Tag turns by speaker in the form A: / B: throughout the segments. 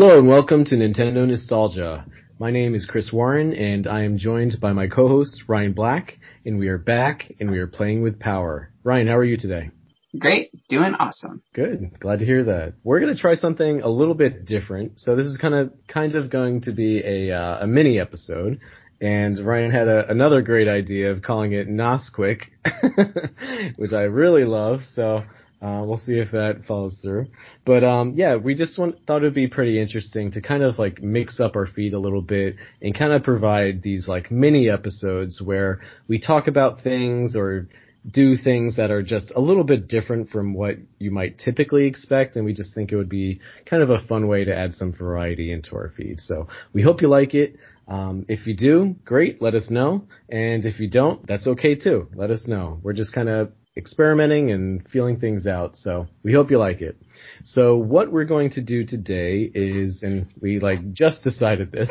A: Hello and welcome to Nintendo Nostalgia. My name is Chris Warren and I am joined by my co-host Ryan Black and we are back and we are playing with power. Ryan, how are you today?
B: Great, doing awesome.
A: Good, glad to hear that. We're gonna try something a little bit different. So this is kind of kind of going to be a uh, a mini episode. And Ryan had a, another great idea of calling it Nosquick, which I really love. So uh, we'll see if that follows through. But um, yeah, we just want, thought it'd be pretty interesting to kind of like mix up our feed a little bit and kind of provide these like mini episodes where we talk about things or do things that are just a little bit different from what you might typically expect and we just think it would be kind of a fun way to add some variety into our feed. So we hope you like it. Um, if you do, great, let us know. And if you don't, that's okay too. Let us know. We're just kind of experimenting and feeling things out. So we hope you like it. So what we're going to do today is, and we like just decided this,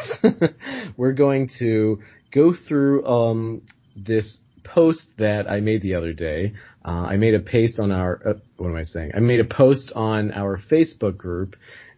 A: we're going to go through, um, this post that I made the other day. Uh, I made a paste on our, uh, what am I saying? I made a post on our Facebook group,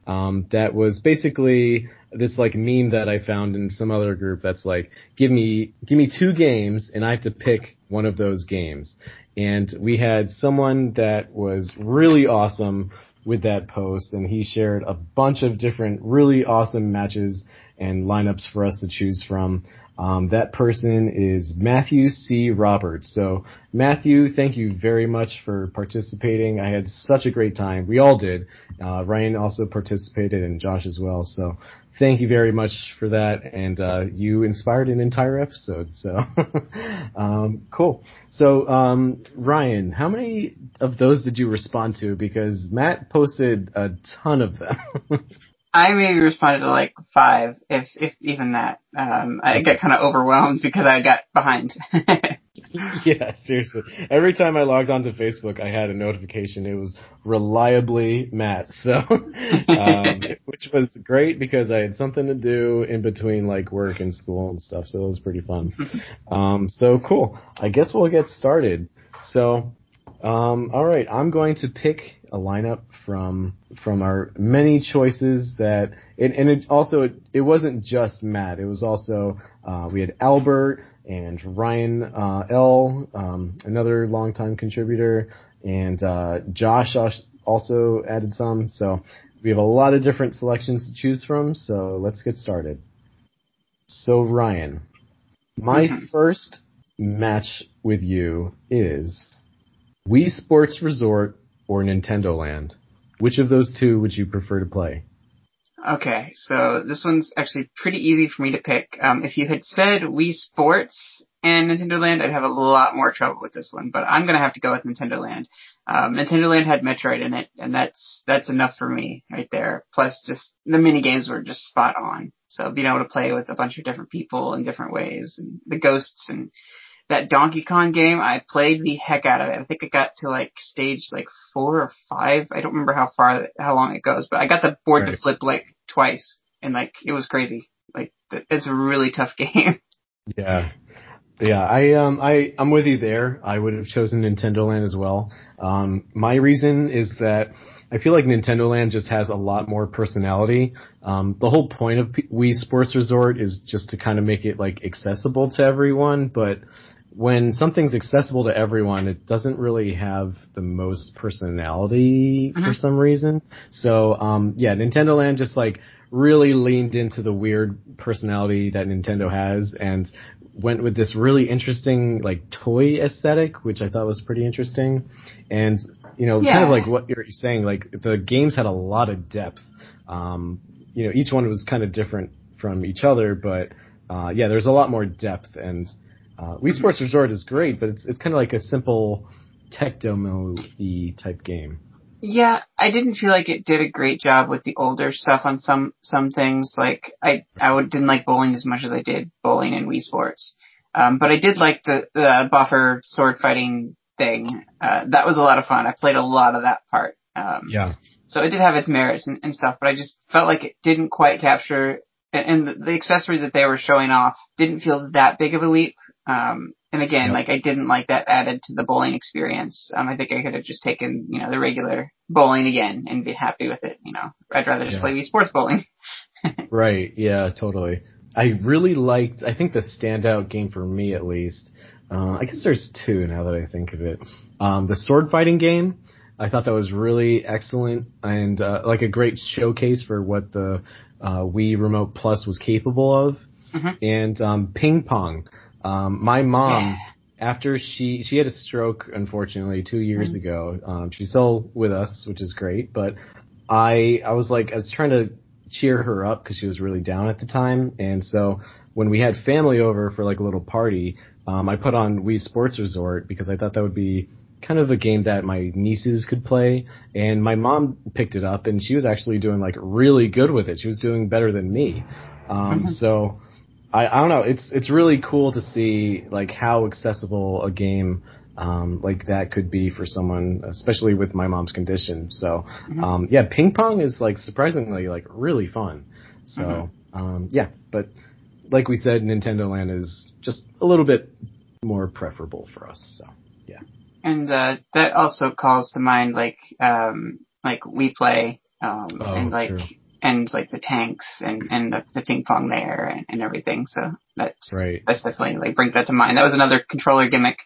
A: um, that was basically this like meme that I found in some other group that's like, give me, give me two games and I have to pick one of those games and we had someone that was really awesome with that post and he shared a bunch of different really awesome matches and lineups for us to choose from. Um, that person is Matthew C. Roberts. So Matthew, thank you very much for participating. I had such a great time. We all did. Uh, Ryan also participated and Josh as well. So thank you very much for that. And, uh, you inspired an entire episode. So, um, cool. So, um, Ryan, how many of those did you respond to? Because Matt posted a ton of them.
B: I maybe responded to like five, if if even that. Um, I got kind of overwhelmed because I got behind.
A: yeah, seriously. Every time I logged onto Facebook, I had a notification. It was reliably Matt, so um, which was great because I had something to do in between like work and school and stuff. So it was pretty fun. um, so cool. I guess we'll get started. So um, all right, I'm going to pick a lineup from from our many choices that, and, and it also it, it, wasn't just Matt. It was also uh, we had Albert and Ryan uh, L, um, another longtime contributor, and uh, Josh also added some. So we have a lot of different selections to choose from. So let's get started. So Ryan, my mm-hmm. first match with you is Wii Sports Resort or Nintendo Land? Which of those two would you prefer to play?
B: Okay, so this one's actually pretty easy for me to pick. Um, if you had said Wii Sports and Nintendo Land, I'd have a lot more trouble with this one, but I'm gonna have to go with Nintendo Land. Um, Nintendo Land had Metroid in it, and that's that's enough for me right there. Plus, just the mini games were just spot on. So being able to play with a bunch of different people in different ways, and the ghosts and that Donkey Kong game, I played the heck out of it. I think I got to like stage like four or five. I don't remember how far, how long it goes, but I got the board right. to flip like twice, and like it was crazy. Like it's a really tough game.
A: Yeah. Yeah, I um I I'm with you there. I would have chosen Nintendo Land as well. Um my reason is that I feel like Nintendo Land just has a lot more personality. Um the whole point of P- Wii Sports Resort is just to kind of make it like accessible to everyone, but when something's accessible to everyone, it doesn't really have the most personality mm-hmm. for some reason. So, um, yeah, Nintendo Land just like really leaned into the weird personality that Nintendo has and went with this really interesting like toy aesthetic, which I thought was pretty interesting. And, you know, yeah. kind of like what you're saying, like the games had a lot of depth. Um, you know, each one was kind of different from each other, but, uh, yeah, there's a lot more depth and, uh, Wii Sports Resort is great, but it's it's kind of like a simple tech demo type game.
B: Yeah, I didn't feel like it did a great job with the older stuff on some some things. Like I I would, didn't like bowling as much as I did bowling in Wii Sports, um, but I did like the the buffer sword fighting thing. Uh, that was a lot of fun. I played a lot of that part. Um,
A: yeah.
B: So it did have its merits and, and stuff, but I just felt like it didn't quite capture and, and the accessory that they were showing off didn't feel that big of a leap Um, and again,
A: Yep.
B: like I didn't like that added to the bowling experience. Um, I think I could have just taken, you know, the regular bowling again and be happy with it. You know, I'd rather just
A: Yeah.
B: play Wii Sports Bowling.
A: Right. Yeah. Totally. I really liked. I think the standout game for me, at least. Uh, I guess there's two now that I think of it. Um, the sword fighting game. I thought that was really excellent and uh, like a great showcase for what the uh, Wii Remote Plus was capable of.
B: Mhm.
A: And um, ping pong. Um, my mom, after she she had a stroke, unfortunately, two years ago. Um, she's still with us, which is great. But I I was like I was trying to cheer her up because she was really down at the time, and so when we had family over for like a little party, um, I put on Wii Sports Resort because I thought that would be kind of a game that my nieces could play, and my mom picked it up, and she was actually doing like really good with it. She was doing better than me. Um,
B: Mhm.
A: so I, I don't know. It's it's really cool to see like how accessible a game um, like that could be for someone, especially with my mom's condition. So
B: Mhm.
A: um, yeah, ping pong is like surprisingly like really fun. So
B: Mhm.
A: um, yeah, but like we said, Nintendo Land is just a little bit more preferable for us. So yeah.
B: And uh, that also calls to mind like um, like we play um,
A: Oh,
B: and like
A: true.
B: And like the tanks and and the, the ping pong there and, and everything. So that's
A: right,
B: that's definitely like brings that to mind. That was another controller gimmick.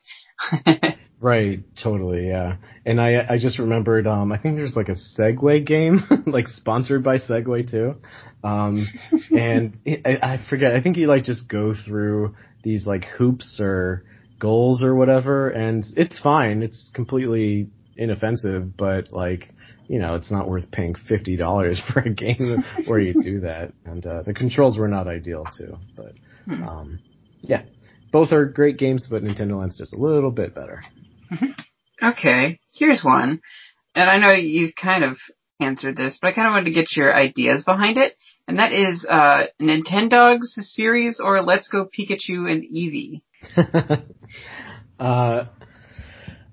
A: right, totally, yeah. And I I just remembered, um, I think there's like a Segway game, like sponsored by Segway too. Um, and I, I forget. I think you like just go through these like hoops or goals or whatever, and it's fine. It's completely inoffensive, but like you know, it's not worth paying fifty dollars for a game where you do that. And uh, the controls were not ideal too, but
B: Hmm.
A: um, yeah, both are great games, but Nintendo Land's just a little bit better.
B: Okay, here's one. And I know you've kind of answered this, but I kind of wanted to get your ideas behind it. And that is, uh, Nintendogs series or Let's Go Pikachu and Eevee.
A: uh,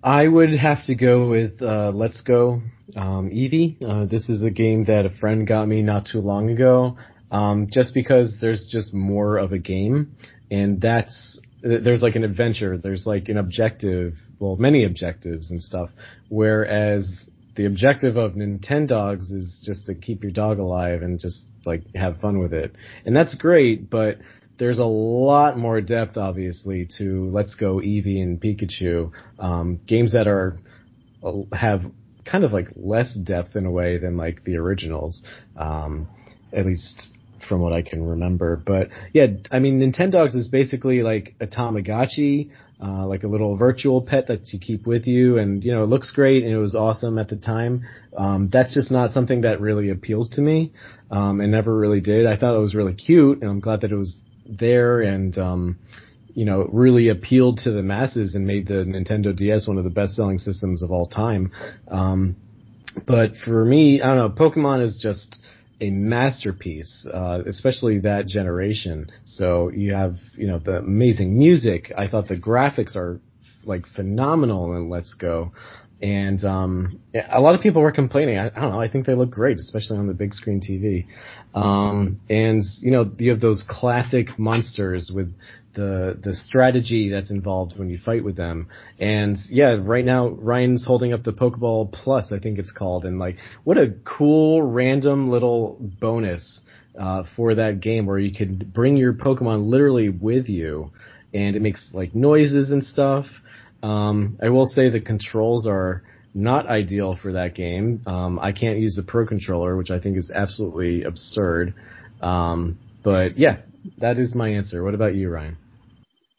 A: I would have to go with uh, Let's Go um, Eevee. Uh, this is a game that a friend got me not too long ago, um, just because there's just more of a game, and that's there's like an adventure, there's like an objective, well, many objectives and stuff. Whereas the objective of Nintendogs is just to keep your dog alive and just like have fun with it, and that's great, but there's a lot more depth, obviously, to Let's Go Eevee and Pikachu. Um, games that are have kind of like less depth in a way than like the originals, um, at least from what I can remember. But yeah, I mean, Nintendogs is basically like a Tamagotchi. Uh, like a little virtual pet that you keep with you, and you know it looks great and it was awesome at the time. Um, that's just not something that really appeals to me, um, and never really did. I thought it was really cute, and I'm glad that it was there and um, you know really appealed to the masses and made the Nintendo DS one of the best selling systems of all time. Um, but for me, I don't know, Pokemon is just a masterpiece, uh, especially that generation. So you have you know the amazing music. I thought the graphics are like phenomenal in Let's Go. And um, a lot of people were complaining. I, I don't know. I think they look great, especially on the big screen TV. Um, and you know, you have those classic monsters with the the strategy that's involved when you fight with them. And yeah, right now Ryan's holding up the Pokeball Plus, I think it's called, and like what a cool random little bonus uh, for that game where you could bring your Pokemon literally with you, and it makes like noises and stuff. Um, I will say the controls are not ideal for that game. Um, I can't use the Pro controller, which I think is absolutely absurd. Um, but yeah, that is my answer. What about you, Ryan?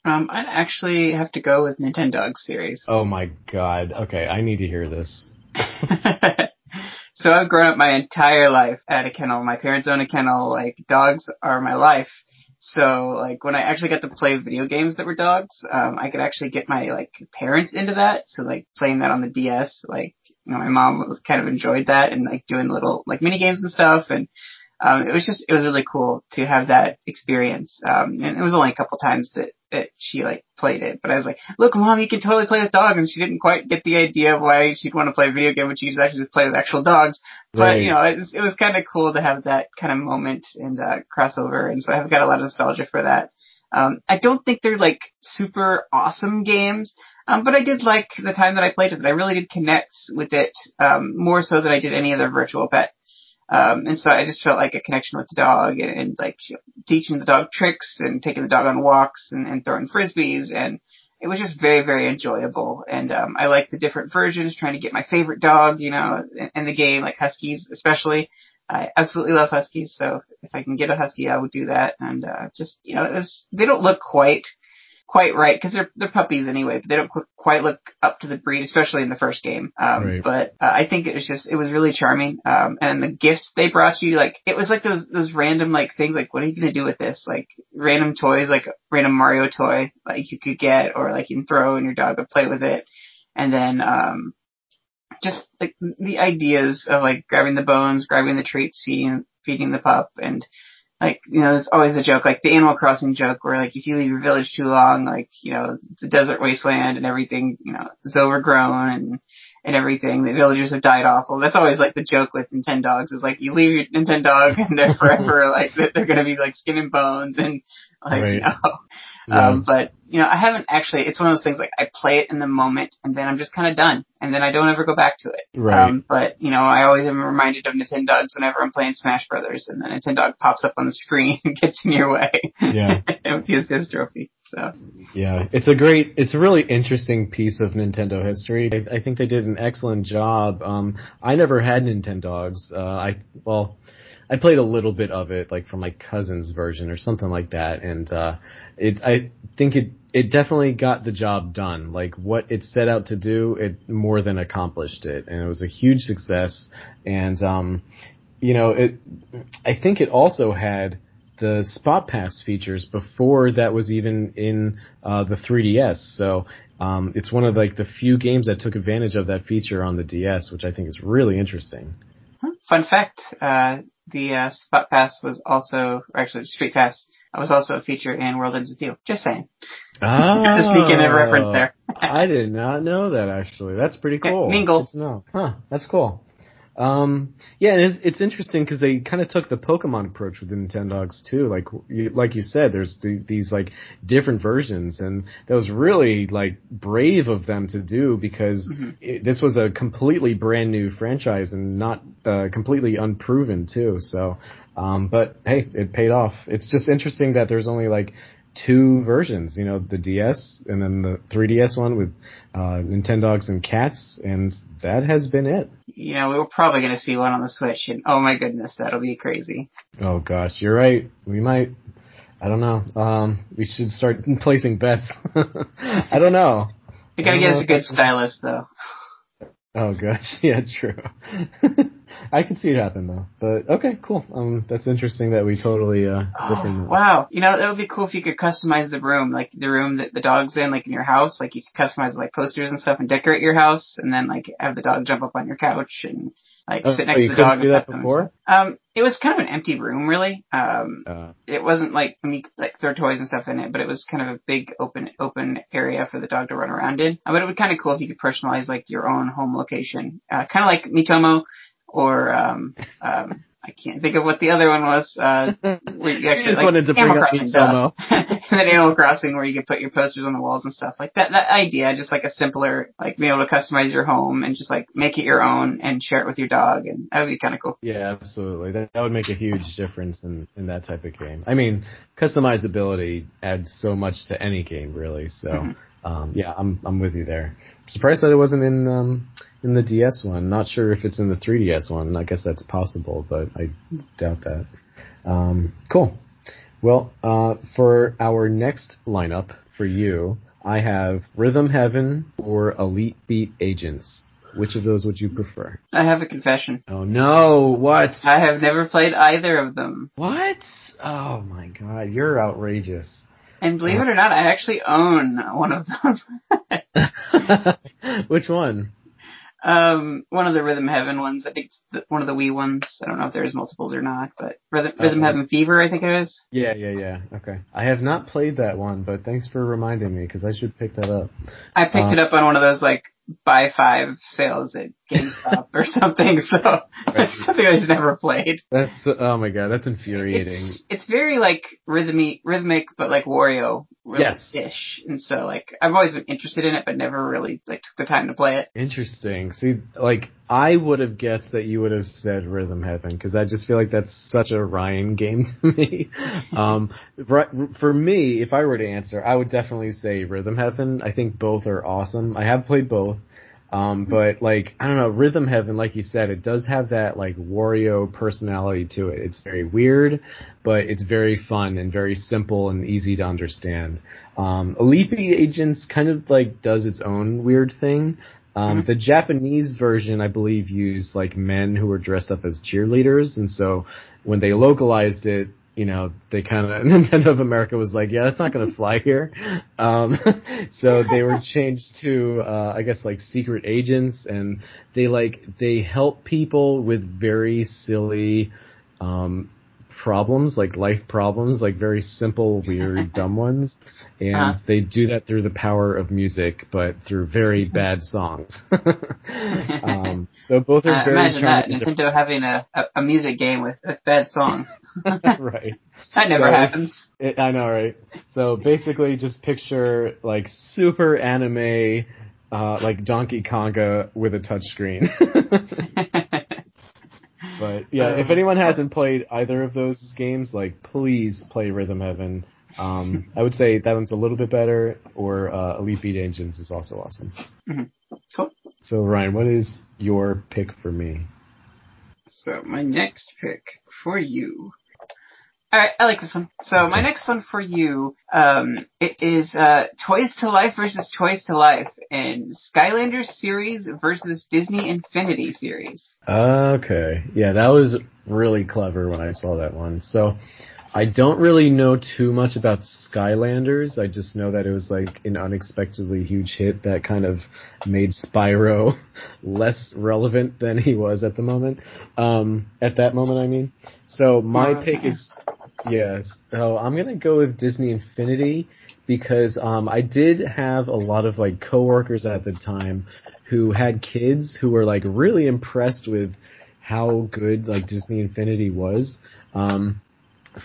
B: Um, I'd actually have to go with Nintendogs series.
A: Oh my god. Okay, I need to hear this.
B: so I've grown up my entire life at a kennel. My parents own a kennel. Like dogs are my life. So like when I actually got to play video games that were dogs, um, I could actually get my like parents into that. So like playing that on the DS, like you know, my mom was kind of enjoyed that and like doing little like mini games and stuff. And um, it was just it was really cool to have that experience. Um, and it was only a couple times that that she like played it, but I was like, look, mom, you can totally play with dogs. And she didn't quite get the idea of why she'd want to play a video game when she could actually just play with actual dogs. But
A: Right.
B: you know, it was, it was kind of cool to have that kind of moment and uh, crossover, and so I've got a lot of nostalgia for that. Um, I don't think they're like super awesome games, um, but I did like the time that I played with it. I really did connect with it um, more so than I did any other virtual pet. Um, and so I just felt like a connection with the dog and, and like teaching the dog tricks and taking the dog on walks and, and throwing frisbees and it was just very, very enjoyable. And, um, I like the different versions, trying to get my favorite dog, you know, in, in the game, like Huskies especially. I absolutely love Huskies, so if I can get a Husky, I would do that. And, uh, just, you know, it's, they don't look quite quite right because they're they're puppies anyway, but they don't qu- quite look up to the breed, especially in the first game. Um,
A: Right.
B: But uh, I think it was just it was really charming. Um, and the gifts they brought you, like it was like those those random like things, like what are you gonna do with this? Like random toys, like random Mario toy, like you could get, or like you can throw and your dog would play with it. And then um, just like the ideas of like grabbing the bones, grabbing the treats, feeding feeding the pup, and like you know, there's always a joke, like the Animal Crossing joke, where like if you leave your village too long, like you know, the desert wasteland and everything, you know, is overgrown and and everything. The villagers have died off. Well, that's always like the joke with Nintendogs is like you leave your Nintendog and they're forever like they're they're gonna be like skin and bones and like
A: Right.
B: you know.
A: Yeah.
B: Um, but you know, I haven't actually. It's one of those things like I play it in the moment and then I'm just kind of done, and then I don't ever go back to it.
A: Right.
B: Um, but you know, I always am reminded of Nintendogs whenever I'm playing Smash Brothers, and the Nintendog pops up on the screen and gets in your way.
A: Yeah.
B: with his, his trophy. So
A: Yeah, it's a great, it's a really interesting piece of Nintendo history. I, I think they did an excellent job. Um, I never had Nintendogs. Uh, I, well, I played a little bit of it, like from my cousin's version or something like that, and, uh, it, I think it, it definitely got the job done. Like what it set out to do, it more than accomplished it, and it was a huge success. And, um, you know, it, I think it also had the spot pass features before that was even in uh, the 3DS. So um, it's one of like the few games that took advantage of that feature on the DS, which I think is really interesting.
B: fun fact, uh, the uh, Spot Pass was also, or actually Street Pass was also a feature in World Ends with You. Just saying.
A: Ah,
B: to sneak in a reference there.
A: I did not know that actually. That's pretty cool.
B: mingle.
A: To. Huh? That's cool. Um, yeah, and it's, it's interesting because they kind of took the Pokemon approach with the Nintendogs too. Like, you, like you said, there's the, these like different versions, and that was really like brave of them to do because
B: Mhm.
A: it, this was a completely brand new franchise and not uh, completely unproven too. So, um, but hey, it paid off. It's just interesting that there's only like two versions, you know, the DS and then the 3DS one with uh, Nintendogs and cats, and that has been it.
B: You know, we were probably going to see one on the Switch, and oh my goodness, that'll be crazy.
A: Oh gosh, you're right. We might. I don't know. Um, we should start placing bets. I don't know.
B: Gotta
A: I don't
B: get us a good stylist, though.
A: Oh gosh, yeah, true. I can see it happen though. But okay, cool. Um, that's interesting that we totally uh.
B: Oh, wow. You know, it would be cool if you could customize the room, like the room that the dog's in, like in your house. Like you could customize like posters and stuff and decorate your house, and then like have the dog jump up on your couch and like
A: Oh,
B: sit next
A: you
B: to the dog.
A: do
B: and
A: that
B: pet them and
A: before?
B: Um, it was kind of an empty room, really. Um,
A: Uh,
B: it wasn't like I mean, like throw toys and stuff in it, but it was kind of a big open open area for the dog to run around in. Uh, but it would be kind of cool if you could personalize like your own home location, uh, kind of like Miitomo, or um, um, I can't think of what the other one was. Uh, where you actually
A: just
B: like,
A: wanted to
B: Animal
A: up
B: Crossing, and then Animal Crossing where you could put your posters on the walls and stuff like that. That idea, just like a simpler, like being able to customize your home and just like make it your own and share it with your dog, and that would be kind of cool.
A: Yeah, absolutely. That that would make a huge difference in in that type of game. I mean, customizability adds so much to any game, really. So,
B: Mhm.
A: um, yeah, I'm I'm with you there. surprised that it wasn't in um in the DS one. Not sure if it's in the 3DS one. I guess that's possible, but I doubt that. Um, cool. Well, uh, for our next lineup for you, I have Rhythm Heaven or Elite Beat Agents. Which of those would you prefer?
B: I have a confession.
A: Oh no! What?
B: I have never played either of them.
A: What? Oh my god, you're outrageous.
B: And believe it or not, I actually own one of them.
A: Which one?
B: Um, one of the Rhythm Heaven ones. I think the, one of the Wii ones. I don't know if there's multiples or not, but Rhythm, Rhythm
A: Okay.
B: Heaven Fever, I think it is.
A: Yeah, yeah, yeah. Okay. I have not played that one, but thanks for reminding me because I should pick that up.
B: I picked
A: Uh,
B: it up on one of those like buy five sales at GameStop or something. So right. that's something I just never played.
A: That's oh my god, that's infuriating.
B: It's, it's very like rhythmic, rhythmic, but like Wario yes. ish. And so like I've always been interested in it, but never really like took the time to play it.
A: Interesting. See, like I would have guessed that you would have said Rhythm Heaven because I just feel like that's such a Ryan game to me. um, for me, if I were to answer, I would definitely say Rhythm Heaven. I think both are awesome. I have played both. Um, but like, I don't know, Rhythm Heaven, like you said, it does have that like Wario personality to it. It's very weird, but it's very fun and very simple and easy to understand. Um, Beat Agents kind of like does its own weird thing. Um, mm-hmm. the Japanese version, I believe, used like men who were dressed up as cheerleaders, and so when they localized it, you know, they kind of Nintendo of America was like, yeah, that's not going to fly here. Um, so they were changed to, uh, I guess like secret agents, and they like they help people with very silly, um, problems, like life problems, like very simple, weird, dumb ones. And uh they do that through the power of music, but through very bad songs. um, so both are uh, very
B: Imagine that, Nintendo having a, a, a, music game with, with bad songs.
A: right.
B: That never so happens.
A: It, I know, right? So basically just picture like super anime, uh, like Donkey Konga with a touchscreen. But yeah, if anyone hasn't played either of those games, like please play Rhythm Heaven. Um, I would say that one's a little bit better, or uh, Elite Beat Agents is also awesome.
B: Mm-hmm. Cool.
A: So Ryan, what is your pick for me?
B: So my next pick for you Alright, I like this one. So my next one for you, um, it is, uh, Toys to Life versus Toys to Life in Skylanders series versus Disney Infinity series.
A: Okay. Yeah, that was really clever when I saw that one. So, I don't really know too much about Skylanders. I just know that it was like an unexpectedly huge hit that kind of made Spyro less relevant than he was at the moment. Um, at that moment, I mean. So my uh, pick is Yes. So I'm gonna go with Disney Infinity because um, I did have a lot of like coworkers at the time who had kids who were like really impressed with how good like Disney Infinity was. Um,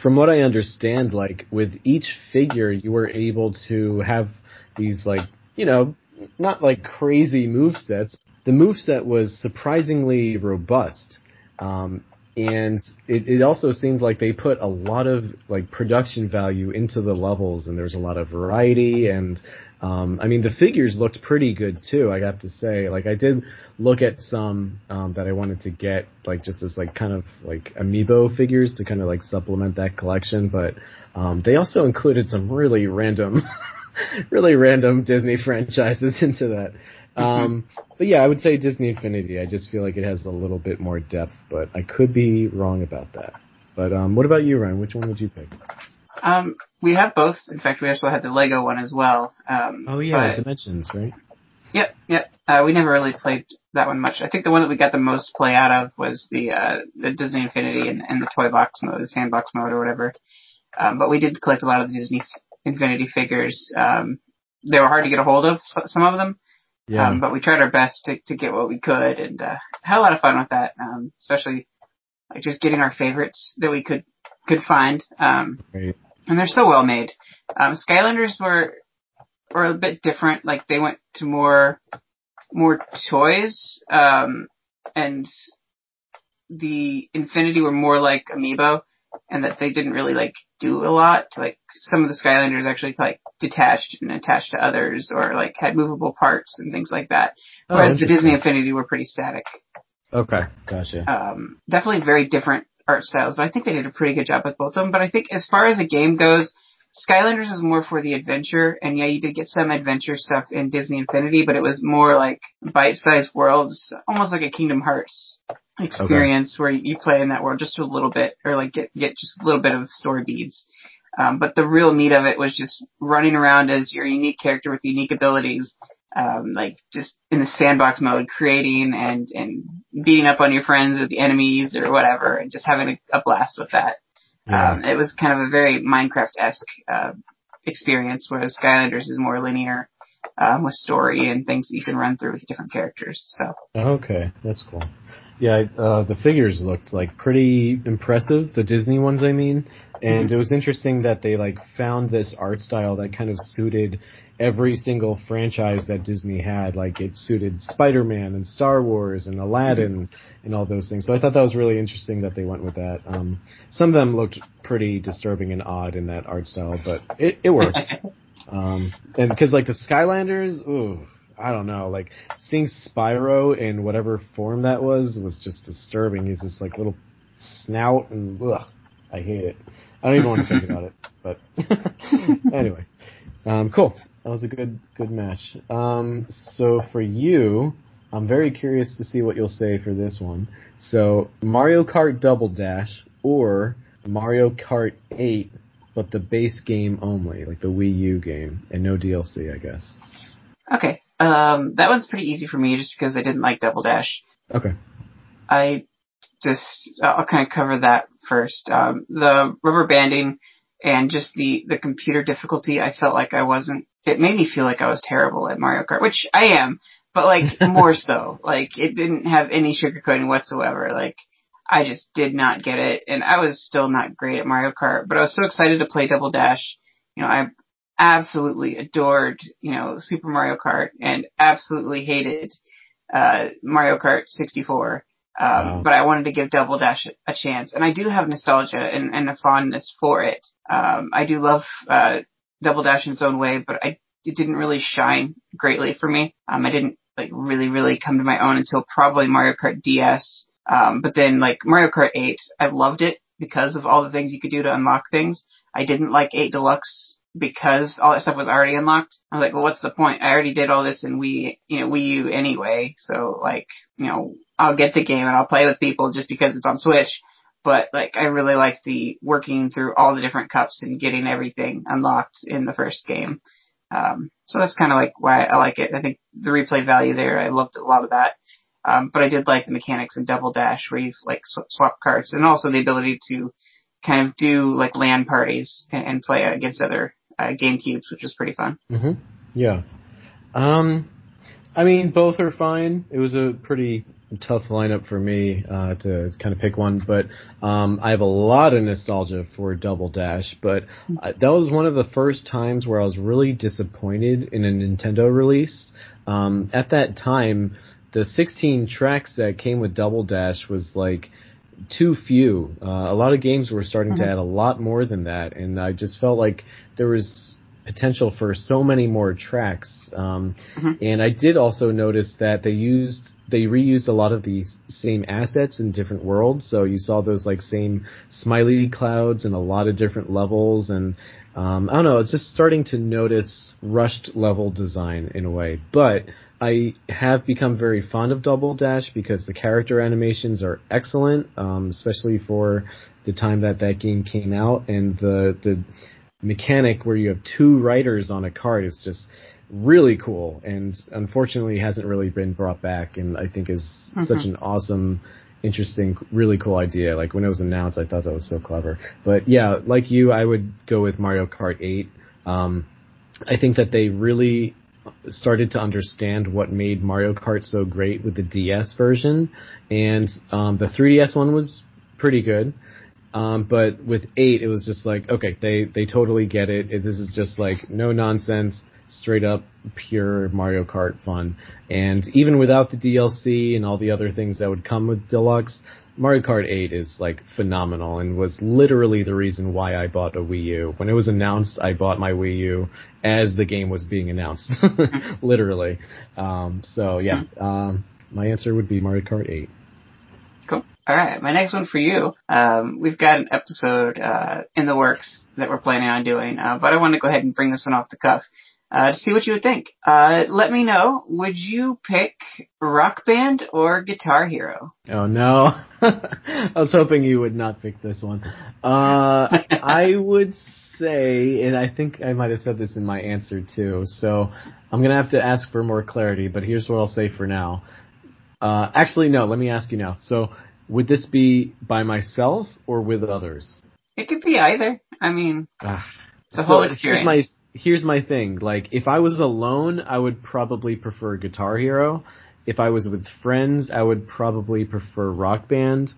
A: from what I understand, like with each figure, you were able to have these like you know not like crazy move sets. The move set was surprisingly robust. Um, and it, it also seemed like they put a lot of like production value into the levels and there's a lot of variety and um I mean the figures looked pretty good too I got to say. Like I did look at some um that I wanted to get like just as like kind of like amiibo figures to kind of like supplement that collection but um they also included some really random really random Disney franchises into that um, but yeah, I would say Disney Infinity. I just feel like it has a little bit more depth, but I could be wrong about that. But um, what about you, Ryan? Which one would you pick?
B: Um, we have both. In fact, we also had the Lego one as well. Um,
A: oh yeah, but, Dimensions, right?
B: Yep, yep. Uh, we never really played that one much. I think the one that we got the most play out of was the uh, the Disney Infinity and, and the toy box mode, the sandbox mode, or whatever. Um, but we did collect a lot of the Disney Infinity figures. Um, they were hard to get a hold of, some of them. Yeah. Um, but we tried our best to, to get what we could and, uh, had a lot of fun with that. Um, especially like just getting our favorites that we could, could find. Um, right. and they're so well made. Um, Skylanders were, were a bit different. Like they went to more, more toys, um, and the Infinity were more like Amiibo and that they didn't really like do a lot. Like some of the Skylanders actually like detached and attached to others, or like had movable parts and things like that. Oh, Whereas the Disney Infinity were pretty static.
A: Okay, gotcha.
B: Um, definitely very different art styles, but I think they did a pretty good job with both of them. But I think as far as the game goes, Skylanders is more for the adventure, and yeah, you did get some adventure stuff in Disney Infinity, but it was more like bite-sized worlds, almost like a Kingdom Hearts experience okay. where you play in that world just a little bit, or like get get just a little bit of story beads. Um, but the real meat of it was just running around as your unique character with unique abilities, um, like just in the sandbox mode, creating and and beating up on your friends or the enemies or whatever, and just having a, a blast with that. Yeah. Um, it was kind of a very Minecraft esque uh, experience, whereas Skylanders is more linear. Um, with story and things that you can run through with different characters. So
A: okay, that's cool. Yeah, uh, the figures looked like pretty impressive. The Disney ones, I mean, and mm-hmm. it was interesting that they like found this art style that kind of suited every single franchise that Disney had. Like it suited Spider-Man and Star Wars and Aladdin and all those things. So I thought that was really interesting that they went with that. Um, some of them looked pretty disturbing and odd in that art style, but it, it worked. um, and because like the Skylanders, ooh, I don't know, like seeing Spyro in whatever form that was was just disturbing. He's this like little snout and ugh, I hate it. I don't even want to think about it. But anyway, um, cool. That was a good good match. Um, so for you, I'm very curious to see what you'll say for this one. So Mario Kart Double Dash or Mario Kart 8, but the base game only, like the Wii U game, and no DLC, I guess.
B: Okay. Um, that one's pretty easy for me just because I didn't like Double Dash.
A: Okay.
B: I just, I'll kind of cover that first. Um, the rubber banding and just the, the computer difficulty, I felt like I wasn't, it made me feel like I was terrible at Mario Kart, which I am, but like more so. Like it didn't have any sugarcoating whatsoever. Like I just did not get it and I was still not great at Mario Kart, but I was so excited to play Double Dash. You know, I absolutely adored, you know, Super Mario Kart and absolutely hated uh, Mario Kart 64. Um, wow. But I wanted to give Double Dash a chance, and I do have nostalgia and, and a fondness for it. Um, I do love uh, Double Dash in its own way, but I it didn't really shine greatly for me. Um, I didn't like really really come to my own until probably Mario Kart DS. Um, but then like Mario Kart 8, I loved it because of all the things you could do to unlock things. I didn't like 8 Deluxe because all that stuff was already unlocked. I was like, well, what's the point? I already did all this in Wii, you know, Wii U anyway. So like, you know, I'll get the game and I'll play with people just because it's on Switch. But like, I really like the working through all the different cups and getting everything unlocked in the first game. Um, so that's kind of like why I like it. I think the replay value there, I loved a lot of that. Um, but I did like the mechanics in Double Dash where you like sw- swap cards and also the ability to kind of do like LAN parties and, and play against other uh, GameCubes, which was pretty fun.
A: Mm-hmm. Yeah. Um, I mean, both are fine. It was a pretty tough lineup for me uh, to kind of pick one, but um, I have a lot of nostalgia for Double Dash. But uh, that was one of the first times where I was really disappointed in a Nintendo release. Um, at that time, the 16 tracks that came with Double Dash was like too few. Uh, a lot of games were starting mm-hmm. to add a lot more than that, and I just felt like there was potential for so many more tracks. Um, mm-hmm. And I did also notice that they used they reused a lot of the same assets in different worlds. So you saw those like same smiley clouds in a lot of different levels, and um, I don't know. I was just starting to notice rushed level design in a way, but I have become very fond of Double Dash because the character animations are excellent, um, especially for the time that that game came out, and the the mechanic where you have two riders on a cart is just really cool, and unfortunately hasn't really been brought back, and I think is mm-hmm. such an awesome interesting, really cool idea. Like when it was announced, I thought that was so clever. But yeah, like you, I would go with Mario Kart 8. Um, I think that they really started to understand what made Mario Kart so great with the DS version, and um, the 3DS one was pretty good. Um, but with eight, it was just like, okay, they they totally get it. it. This is just like no nonsense, straight up pure Mario Kart fun. And even without the DLC and all the other things that would come with Deluxe, Mario Kart 8 is like phenomenal and was literally the reason why I bought a Wii U. When it was announced, I bought my Wii U as the game was being announced. literally. Um, so yeah, um, my answer would be Mario Kart 8.
B: Cool. All right, my next one for you. Um, we've got an episode uh, in the works that we're planning on doing, uh, but I want to go ahead and bring this one off the cuff uh, to see what you would think. Uh, let me know. Would you pick Rock Band or Guitar Hero?
A: Oh no, I was hoping you would not pick this one. Uh, I would say, and I think I might have said this in my answer too. So I'm gonna have to ask for more clarity. But here's what I'll say for now. Uh, actually, no. Let me ask you now. So would this be by myself or with others?
B: It could be either. I mean, uh, the whole experience.
A: Here's my here's my thing. Like, if I was alone, I would probably prefer Guitar Hero. If I was with friends, I would probably prefer Rock Band.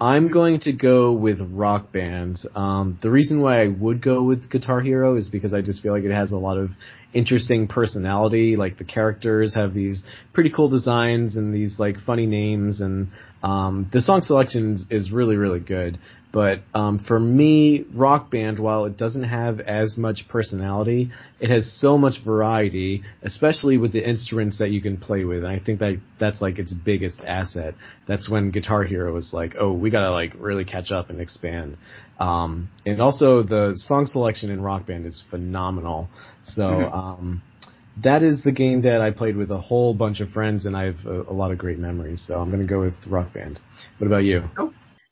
A: I'm going to go with Rock Band. Um, the reason why I would go with Guitar Hero is because I just feel like it has a lot of interesting personality. Like the characters have these pretty cool designs and these like funny names, and um, the song selection is really really good. But um, for me, Rock Band, while it doesn't have as much personality, it has so much variety, especially with the instruments that you can play with. And I think that that's like its biggest asset. That's when Guitar Hero was like, oh, we gotta like really catch up and expand. Um, and also the song selection in Rock Band is phenomenal. So. Mm-hmm. Um, that is the game that I played with a whole bunch of friends, and I have a, a lot of great memories. So I'm going to go with Rock Band. What about you?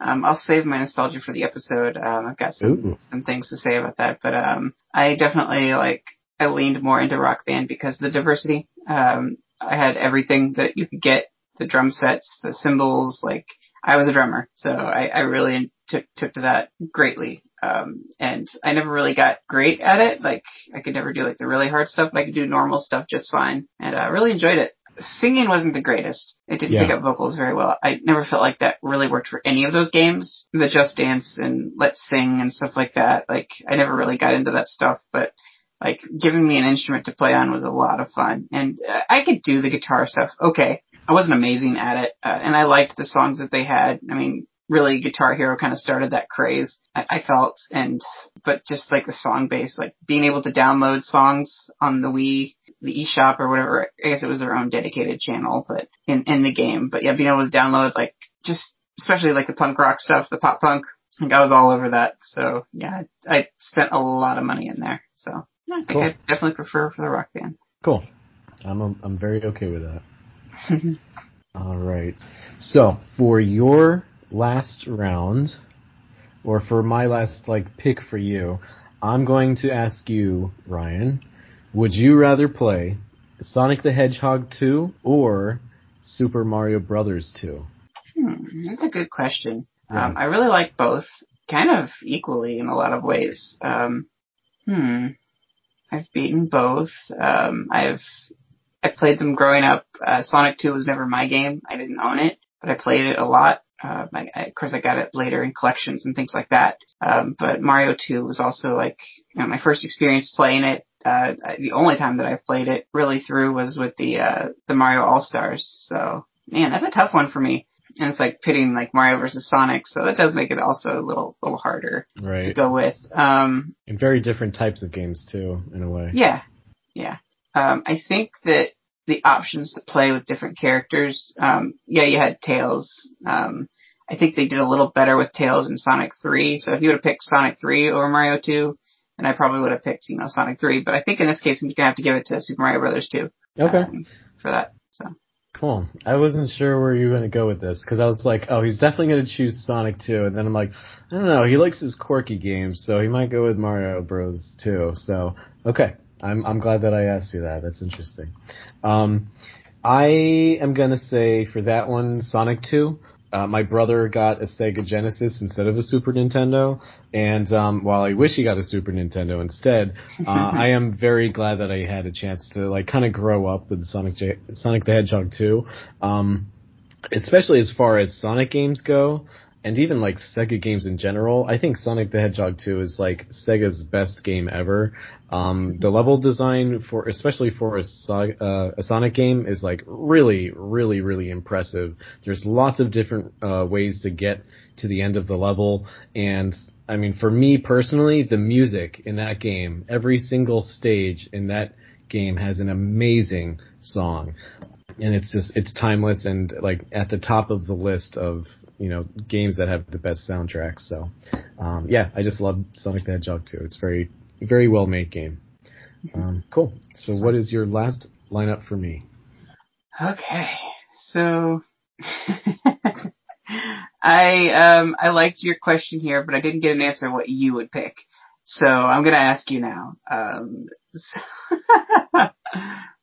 B: Um, I'll save my nostalgia for the episode. Um, I've got some Ooh. some things to say about that, but um, I definitely like I leaned more into Rock Band because of the diversity. Um, I had everything that you could get: the drum sets, the cymbals. Like I was a drummer, so I, I really took took to that greatly. Um, and I never really got great at it. Like I could never do like the really hard stuff, but I could do normal stuff just fine, and I really enjoyed it singing wasn't the greatest. It didn't yeah. pick up vocals very well. I never felt like that really worked for any of those games. The Just Dance and Let's Sing and stuff like that. Like, I never really got into that stuff, but like giving me an instrument to play on was a lot of fun. And uh, I could do the guitar stuff. Okay. I wasn't amazing at it. Uh, and I liked the songs that they had. I mean, really Guitar Hero kind of started that craze. I, I felt, and but just like the song base, like being able to download songs on the Wii, the eShop or whatever. I guess it was their own dedicated channel, but in in the game. But yeah, being able to download like just especially like the punk rock stuff, the pop punk. Like I was all over that. So yeah, I, I spent a lot of money in there. So yeah, I think cool. I definitely prefer for the rock band.
A: Cool. I'm a, I'm very okay with that. All right. So for your last round, or for my last like pick for you, I'm going to ask you, Ryan, would you rather play Sonic the Hedgehog 2 or Super Mario Brothers 2?
B: Hmm, that's a good question. Yeah. Um, I really like both, kind of equally in a lot of ways. Um, hmm. I've beaten both. Um, I've I played them growing up. Uh, Sonic 2 was never my game. I didn't own it, but I played it a lot. Uh, I, I, of course, I got it later in collections and things like that. Um, but Mario 2 was also like, you know, my first experience playing it. Uh, the only time that I've played it really through was with the, uh, the Mario All-Stars. So, man, that's a tough one for me. And it's like pitting like Mario versus Sonic, so that does make it also a little, little harder right. to go with. Um,
A: and very different types of games too, in a way.
B: Yeah. Yeah. Um, I think that the options to play with different characters. Um, yeah, you had Tails. Um, I think they did a little better with Tails in Sonic 3. So if you would have picked Sonic 3 over Mario 2, then I probably would have picked, you know, Sonic 3. But I think in this case, I'm gonna have to give it to Super Mario Brothers 2.
A: Okay.
B: Um, for that. So.
A: Cool. I wasn't sure where you were going to go with this because I was like, oh, he's definitely going to choose Sonic 2, and then I'm like, I don't know, he likes his quirky games, so he might go with Mario Bros. 2. So, okay, I'm I'm glad that I asked you that. That's interesting. Um, I am gonna say for that one, Sonic Two. Uh, my brother got a Sega Genesis instead of a Super Nintendo, and um, while I wish he got a Super Nintendo instead, uh, I am very glad that I had a chance to like kind of grow up with Sonic J- Sonic the Hedgehog 2. Um, especially as far as Sonic games go and even like Sega games in general, I think Sonic the Hedgehog 2 is like Sega's best game ever. Um, the level design for, especially for a, uh, a, Sonic game is like really, really, really impressive. There's lots of different, uh, ways to get to the end of the level. And I mean, for me personally, the music in that game, every single stage in that game has an amazing song and it's just it's timeless and like at the top of the list of you know games that have the best soundtracks. So um, yeah, I just love Sonic the Hedgehog too. It's very very well made game. Um, cool. So what is your last lineup for me?
B: Okay, so I um I liked your question here, but I didn't get an answer what you would pick. So I'm gonna ask you now. Um, so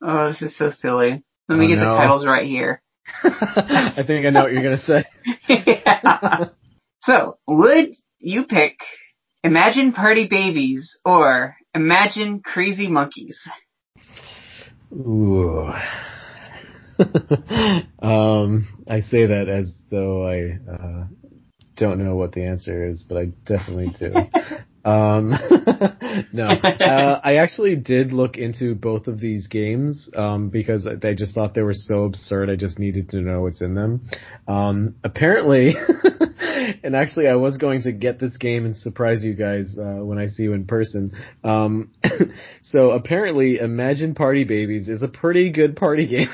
B: oh, this is so silly. Let me oh, get no. the titles right here.
A: I think I know what you're gonna say.
B: yeah. So, would you pick Imagine Party Babies or Imagine Crazy Monkeys.
A: Ooh. um, I say that as though I uh, don't know what the answer is, but I definitely do. um, no, uh, I actually did look into both of these games um, because I just thought they were so absurd. I just needed to know what's in them. Um, apparently, and actually, I was going to get this game and surprise you guys uh, when I see you in person. Um, so apparently, Imagine Party Babies is a pretty good party game.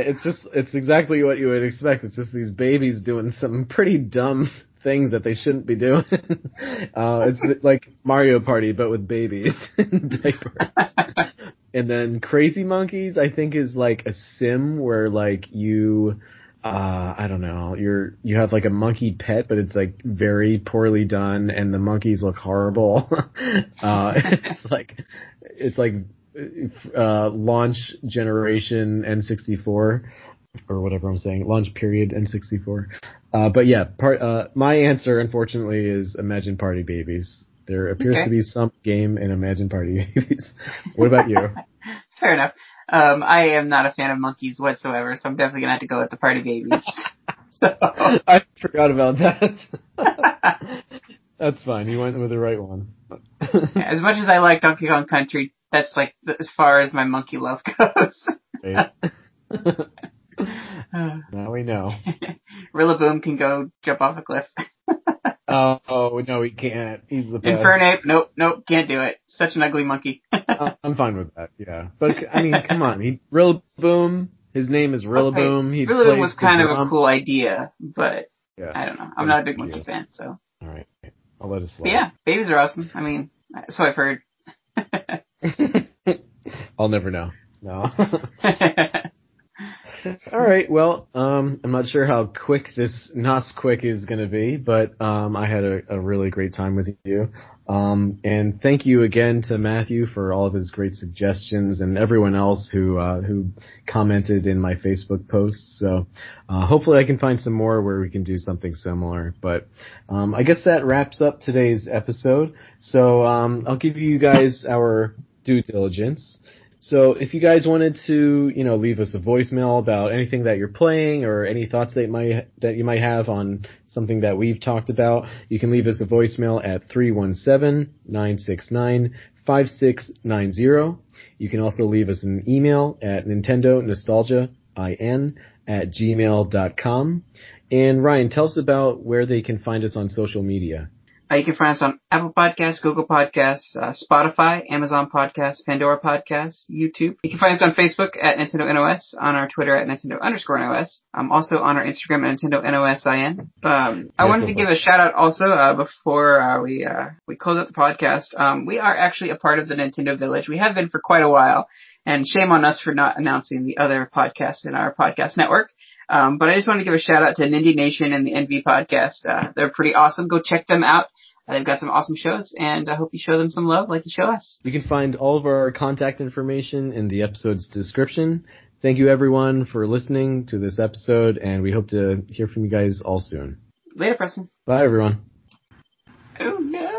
A: It's just it's exactly what you would expect. It's just these babies doing some pretty dumb things that they shouldn't be doing. uh, it's like Mario Party but with babies in diapers. and then Crazy Monkeys I think is like a sim where like you uh, I don't know, you're, you have like a monkey pet, but it's like very poorly done and the monkeys look horrible. uh, it's like, it's like uh, launch generation N64 or whatever I'm saying, launch period N64. Uh, but yeah, part, uh, my answer unfortunately is Imagine Party Babies. There appears
B: Okay.
A: to be some game in Imagine Party Babies. what about you?
B: Fair enough. Um, I am not a fan of monkeys whatsoever, so I'm definitely gonna have to go with the Party Babies. so,
A: I forgot about that. That's fine. You went with the right one.
B: as much as I like Donkey Kong Country, that's like th- as far as my monkey love goes.
A: Now we know.
B: Rillaboom can go jump off a cliff.
A: Oh, oh no, he can't. He's the best.
B: Infernape, nope, nope, can't do it. Such an ugly monkey.
A: I'm fine with that. Yeah, but I mean, come on. He Rillaboom. His name is Rillaboom. He
B: Rillaboom was kind of
A: drum.
B: a cool idea, but
A: Yeah.
B: I don't know. I'm not a big monkey fan, so.
A: All right. I'll let it slide.
B: But yeah, babies are awesome. I mean, so I've heard.
A: I'll never know. No. All right. Well, um, I'm not sure how quick this Nos quick is going to be, but um, I had a, a really great time with you. Um, and thank you again to Matthew for all of his great suggestions and everyone else who uh, who commented in my Facebook posts. So uh, hopefully I can find some more where we can do something similar. But um, I guess that wraps up today's episode. So um, I'll give you guys our due diligence. So if you guys wanted to, you know, leave us a voicemail about anything that you're playing or any thoughts that might that you might have on something that we've talked about, you can leave us a voicemail at 317-969-5690. You can also leave us an email at Nintendo Nostalgia in at gmail.com. And Ryan, tell us about where they can find us on social media.
B: Uh, you can find us on Apple Podcasts, Google Podcasts, uh, Spotify, Amazon Podcasts, Pandora Podcasts, YouTube. You can find us on Facebook at Nintendo NOS, on our Twitter at Nintendo underscore NOS, um, also on our Instagram at Nintendo NOSIN. Um, I wanted to give a shout out also uh, before uh, we uh, we close out the podcast. Um, we are actually a part of the Nintendo Village. We have been for quite a while, and shame on us for not announcing the other podcasts in our podcast network. Um, but I just want to give a shout out to Nindy Nation and the NV podcast. Uh, they're pretty awesome. Go check them out. Uh, they've got some awesome shows, and I hope you show them some love like you show us.
A: You can find all of our contact information in the episode's description. Thank you everyone for listening to this episode and we hope to hear from you guys all soon.
B: Later, Preston.
A: Bye everyone.
B: Oh no.